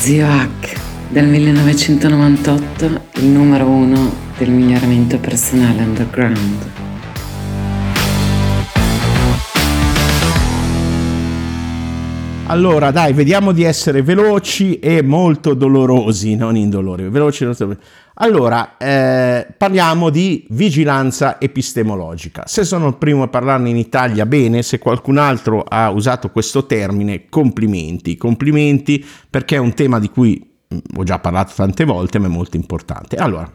Zio Hack, del 1998, il numero uno del miglioramento personale underground. Allora, dai, vediamo di essere veloci e molto dolorosi, non indolori. Veloci, non dolorosi. Allora, eh, parliamo di vigilanza epistemologica. Se sono il primo a parlarne in Italia, bene, se qualcun altro ha usato questo termine, complimenti, complimenti perché è un tema di cui mm, ho già parlato tante volte, ma è molto importante. Allora,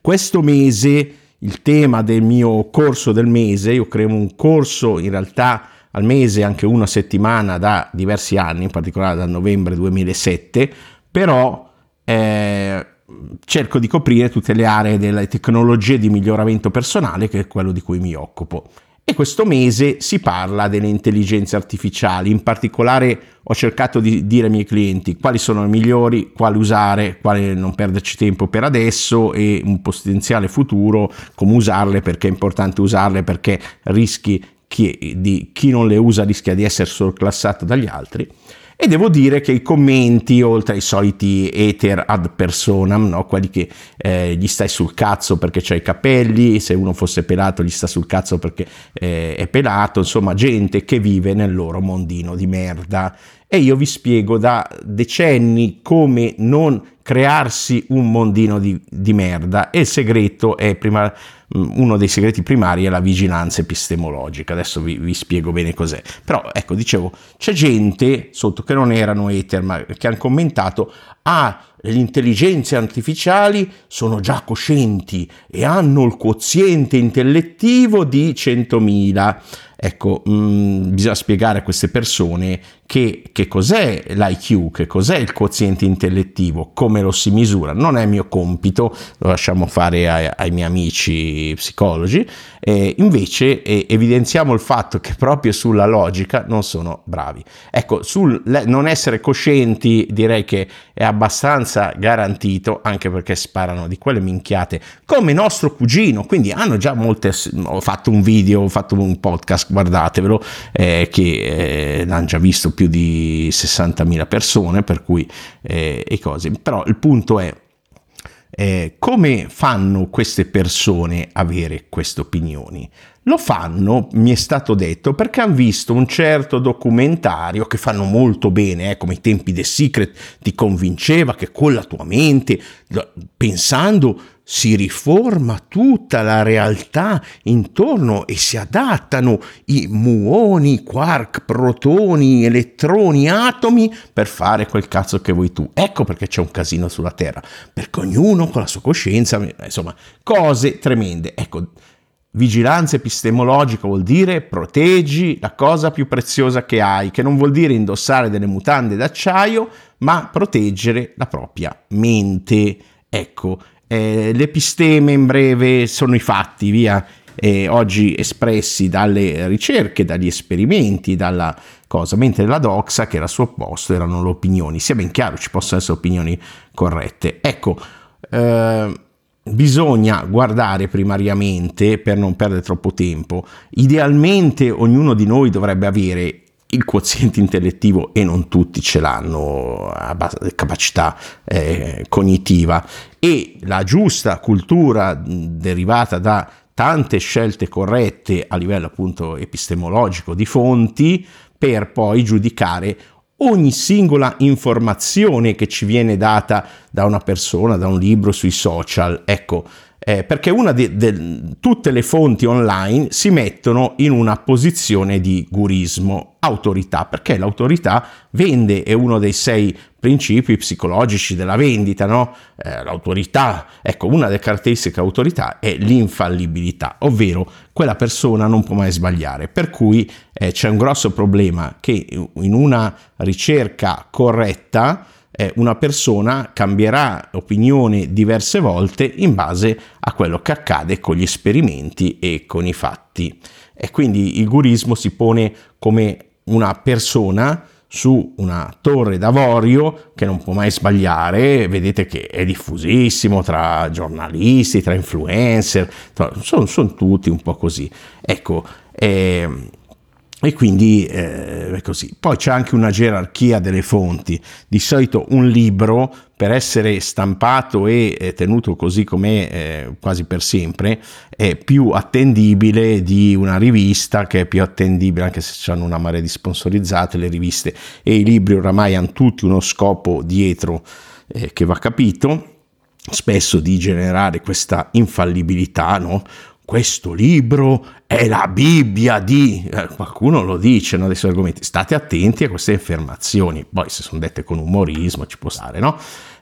questo mese, il tema del mio corso del mese, io creo un corso in realtà al mese, anche una settimana da diversi anni, in particolare dal novembre 2007, però... Eh, cerco di coprire tutte le aree delle tecnologie di miglioramento personale, che è quello di cui mi occupo. E questo mese si parla delle intelligenze artificiali, in particolare ho cercato di dire ai miei clienti quali sono le migliori, quali usare, quali non perderci tempo per adesso e un potenziale futuro, come usarle, perché è importante usarle, perché rischi chi, di, chi non le usa rischia di essere sorclassato dagli altri. E devo dire che i commenti, oltre ai soliti ether ad personam, no? quelli che eh, gli stai sul cazzo perché c'ha i capelli, se uno fosse pelato gli sta sul cazzo perché eh, è pelato, insomma gente che vive nel loro mondino di merda. E io vi spiego da decenni come non crearsi un mondino di, di merda e il segreto è prima uno dei segreti primari è la vigilanza epistemologica. Adesso vi, vi, spiego bene cos'è. Però, ecco, dicevo, c'è gente sotto che non erano ether, ma che hanno commentato, ah, le intelligenze artificiali sono già coscienti e hanno il quoziente intellettivo di 100.000. Ecco, mh, mm, bisogna spiegare a queste persone che, che, cos'è l'IQ, che cos'è il quoziente intellettivo, come lo si misura. Non è mio compito, lo lasciamo fare ai, ai miei amici psicologi. Eh, invece eh, evidenziamo il fatto che proprio sulla logica non sono bravi. Ecco, sul non essere coscienti direi che è abbastanza garantito, anche perché sparano di quelle minchiate, come nostro cugino, quindi hanno già molte... Ho fatto un video, ho fatto un podcast guardatevelo, eh, che eh, hanno già visto più di 60.000 persone, per cui eh, e cose. Però il punto è, eh, come fanno queste persone avere queste opinioni? Lo fanno, mi è stato detto, perché hanno visto un certo documentario che fanno molto bene, eh, come i tempi del Secret ti convinceva che con la tua mente, pensando si riforma tutta la realtà intorno e si adattano i muoni, quark, protoni, elettroni, atomi per fare quel cazzo che vuoi tu. Ecco perché c'è un casino sulla Terra, perché ognuno con la sua coscienza, insomma, cose tremende. Ecco, vigilanza epistemologica vuol dire proteggi la cosa più preziosa che hai, che non vuol dire indossare delle mutande d'acciaio, ma proteggere la propria mente. Ecco, eh, l'episteme in breve sono i fatti, via, eh, oggi espressi dalle ricerche, dagli esperimenti, dalla cosa, mentre la doxa, che era al suo opposto, erano le opinioni. Sia ben chiaro, ci possono essere opinioni corrette. Ecco, eh, bisogna guardare primariamente, per non perdere troppo tempo, idealmente ognuno di noi dovrebbe avere il quoziente intellettivo e non tutti ce l'hanno a capacità eh, cognitiva e la giusta cultura derivata da tante scelte corrette a livello appunto epistemologico di fonti per poi giudicare ogni singola informazione che ci viene data da una persona, da un libro sui social. Ecco, eh, perché una de, tutte le fonti online si mettono in una posizione di gurismo, autorità, perché l'autorità vende, è uno dei sei principi psicologici della vendita, no? Eh, l'autorità, ecco, una delle caratteristiche dell'autorità è l'infallibilità, ovvero quella persona non può mai sbagliare, per cui eh, c'è un grosso problema che in una ricerca corretta, eh, una persona cambierà opinione diverse volte in base a quello che accade con gli esperimenti e con i fatti. E quindi il gurismo si pone come una persona su una torre d'avorio che non può mai sbagliare, vedete che è diffusissimo tra giornalisti, tra influencer, sono, sono tutti un po' così. Ecco, eh, e quindi eh, è così. Poi c'è anche una gerarchia delle fonti. Di solito un libro, per essere stampato e tenuto così com'è eh, quasi per sempre, è più attendibile di una rivista che è più attendibile, anche se hanno una marea di sponsorizzate le riviste e i libri oramai hanno tutti uno scopo dietro eh, che va capito spesso di generare questa infallibilità, no? questo libro è la Bibbia di... Eh, qualcuno lo dice no, dei suoi argomenti. State attenti a queste affermazioni. Poi se sono dette con umorismo ci può stare, no?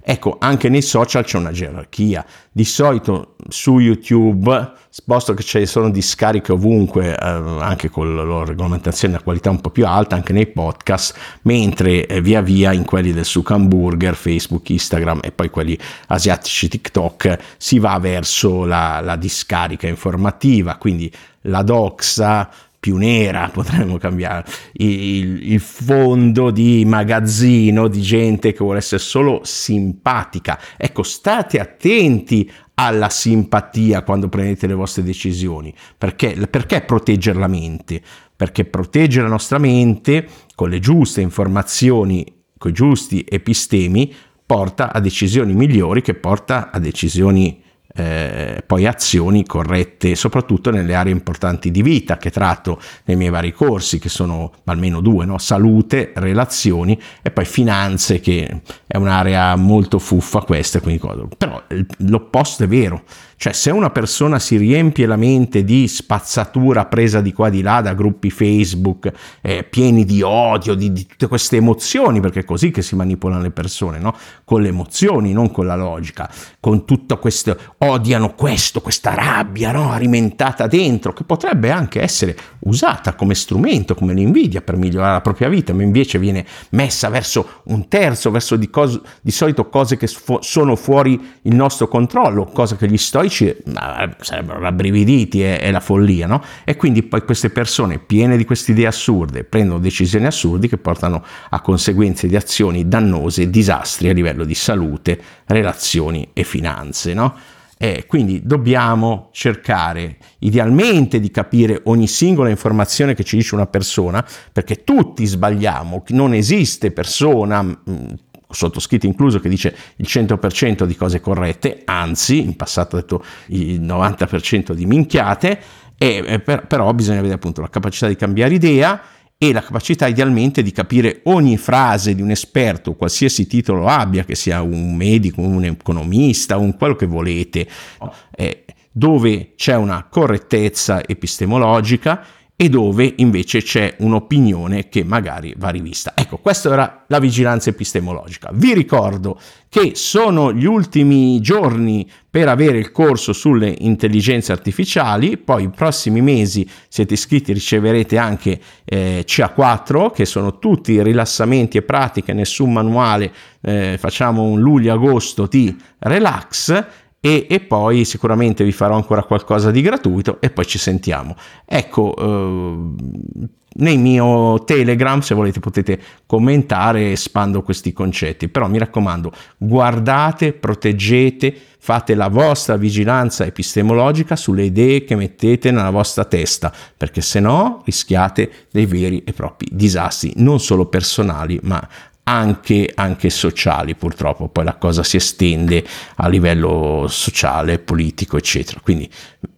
Ecco, anche nei social c'è una gerarchia. Di solito su YouTube, posto che ci sono discariche ovunque, eh, anche con la loro regolamentazione a qualità un po' più alta, anche nei podcast, mentre eh, via via in quelli del suc hamburger, Facebook, Instagram e poi quelli asiatici TikTok si va verso la, la discarica informativa, quindi la doxa, più nera, potremmo cambiare il, il, fondo di magazzino di gente che vuole essere solo simpatica. Ecco, state attenti alla simpatia quando prendete le vostre decisioni. Perché, perché proteggere la mente? Perché proteggere la nostra mente con le giuste informazioni, con i giusti epistemi, porta a decisioni migliori che porta a decisioni eh, poi azioni corrette, soprattutto nelle aree importanti di vita che tratto nei miei vari corsi, che sono almeno due, no? salute, relazioni e poi finanze, che è un'area molto fuffa questa, quindi, però l'opposto è vero, cioè, se una persona si riempie la mente di spazzatura presa di qua di là da gruppi Facebook eh, pieni di odio, di, di, tutte queste emozioni, perché è così che si manipolano le persone, no? Con le emozioni, non con la logica, con tutto questo, odiano questo, questa rabbia, no? Alimentata dentro, che potrebbe anche essere usata come strumento, come l'invidia per migliorare la propria vita, ma invece viene messa verso un terzo, verso di, cos- di solito cose che fu- sono fuori il nostro controllo, cose che gli sto stoici sarebbero rabbrividiti, è, è la follia, no? E quindi poi queste persone piene di queste idee assurde prendono decisioni assurde che portano a conseguenze di azioni dannose, disastri a livello di salute, relazioni e finanze, no? Eh, quindi dobbiamo cercare idealmente di capire ogni singola informazione che ci dice una persona, perché tutti sbagliamo, non esiste persona sottoscritto incluso che dice il 100% di cose corrette, anzi in passato ha detto il 90% di minchiate, e, per, però bisogna avere appunto la capacità di cambiare idea e la capacità idealmente di capire ogni frase di un esperto, qualsiasi titolo abbia, che sia un medico, un economista, un quello che volete, eh, dove c'è una correttezza epistemologica e dove invece c'è un'opinione che magari va rivista. Ecco, questa era la vigilanza epistemologica. Vi ricordo che sono gli ultimi giorni per avere il corso sulle intelligenze artificiali, poi i prossimi mesi siete iscritti riceverete anche eh, CA4 che sono tutti rilassamenti e pratiche, nessun manuale, eh, facciamo un luglio-agosto di relax e, e, poi sicuramente vi farò ancora qualcosa di gratuito e poi ci sentiamo. Ecco, eh, nel mio Telegram, se volete, potete commentare, espando questi concetti, però mi raccomando, guardate, proteggete, fate la vostra vigilanza epistemologica sulle idee che mettete nella vostra testa, perché se no rischiate dei veri e propri disastri, non solo personali, ma anche, anche, sociali purtroppo, poi la cosa si estende a livello sociale, politico, eccetera. Quindi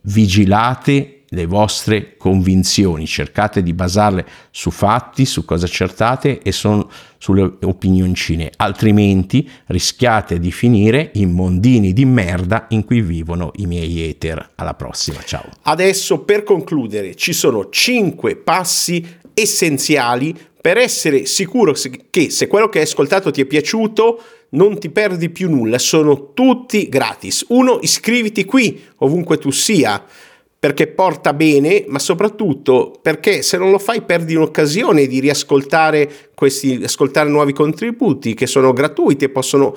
vigilate le vostre convinzioni, cercate di basarle su fatti, su cose accertate e sono sulle opinioncine, altrimenti rischiate di finire in mondini di merda in cui vivono i miei ether. Alla prossima, ciao. Adesso per concludere ci sono 5 passi essenziali per essere sicuro che se quello che hai ascoltato ti è piaciuto non ti perdi più nulla, sono tutti gratis. Uno, iscriviti qui ovunque tu sia perché porta bene, ma soprattutto perché se non lo fai perdi un'occasione di riascoltare questi, ascoltare nuovi contributi che sono gratuiti e possono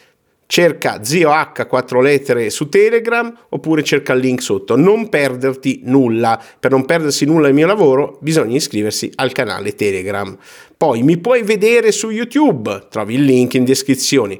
cerca Zio H 4 lettere su Telegram oppure cerca il link sotto. Non perderti nulla. Per non perdersi nulla del mio lavoro bisogna iscriversi al canale Telegram. Poi mi puoi vedere su YouTube, trovi il link in descrizione.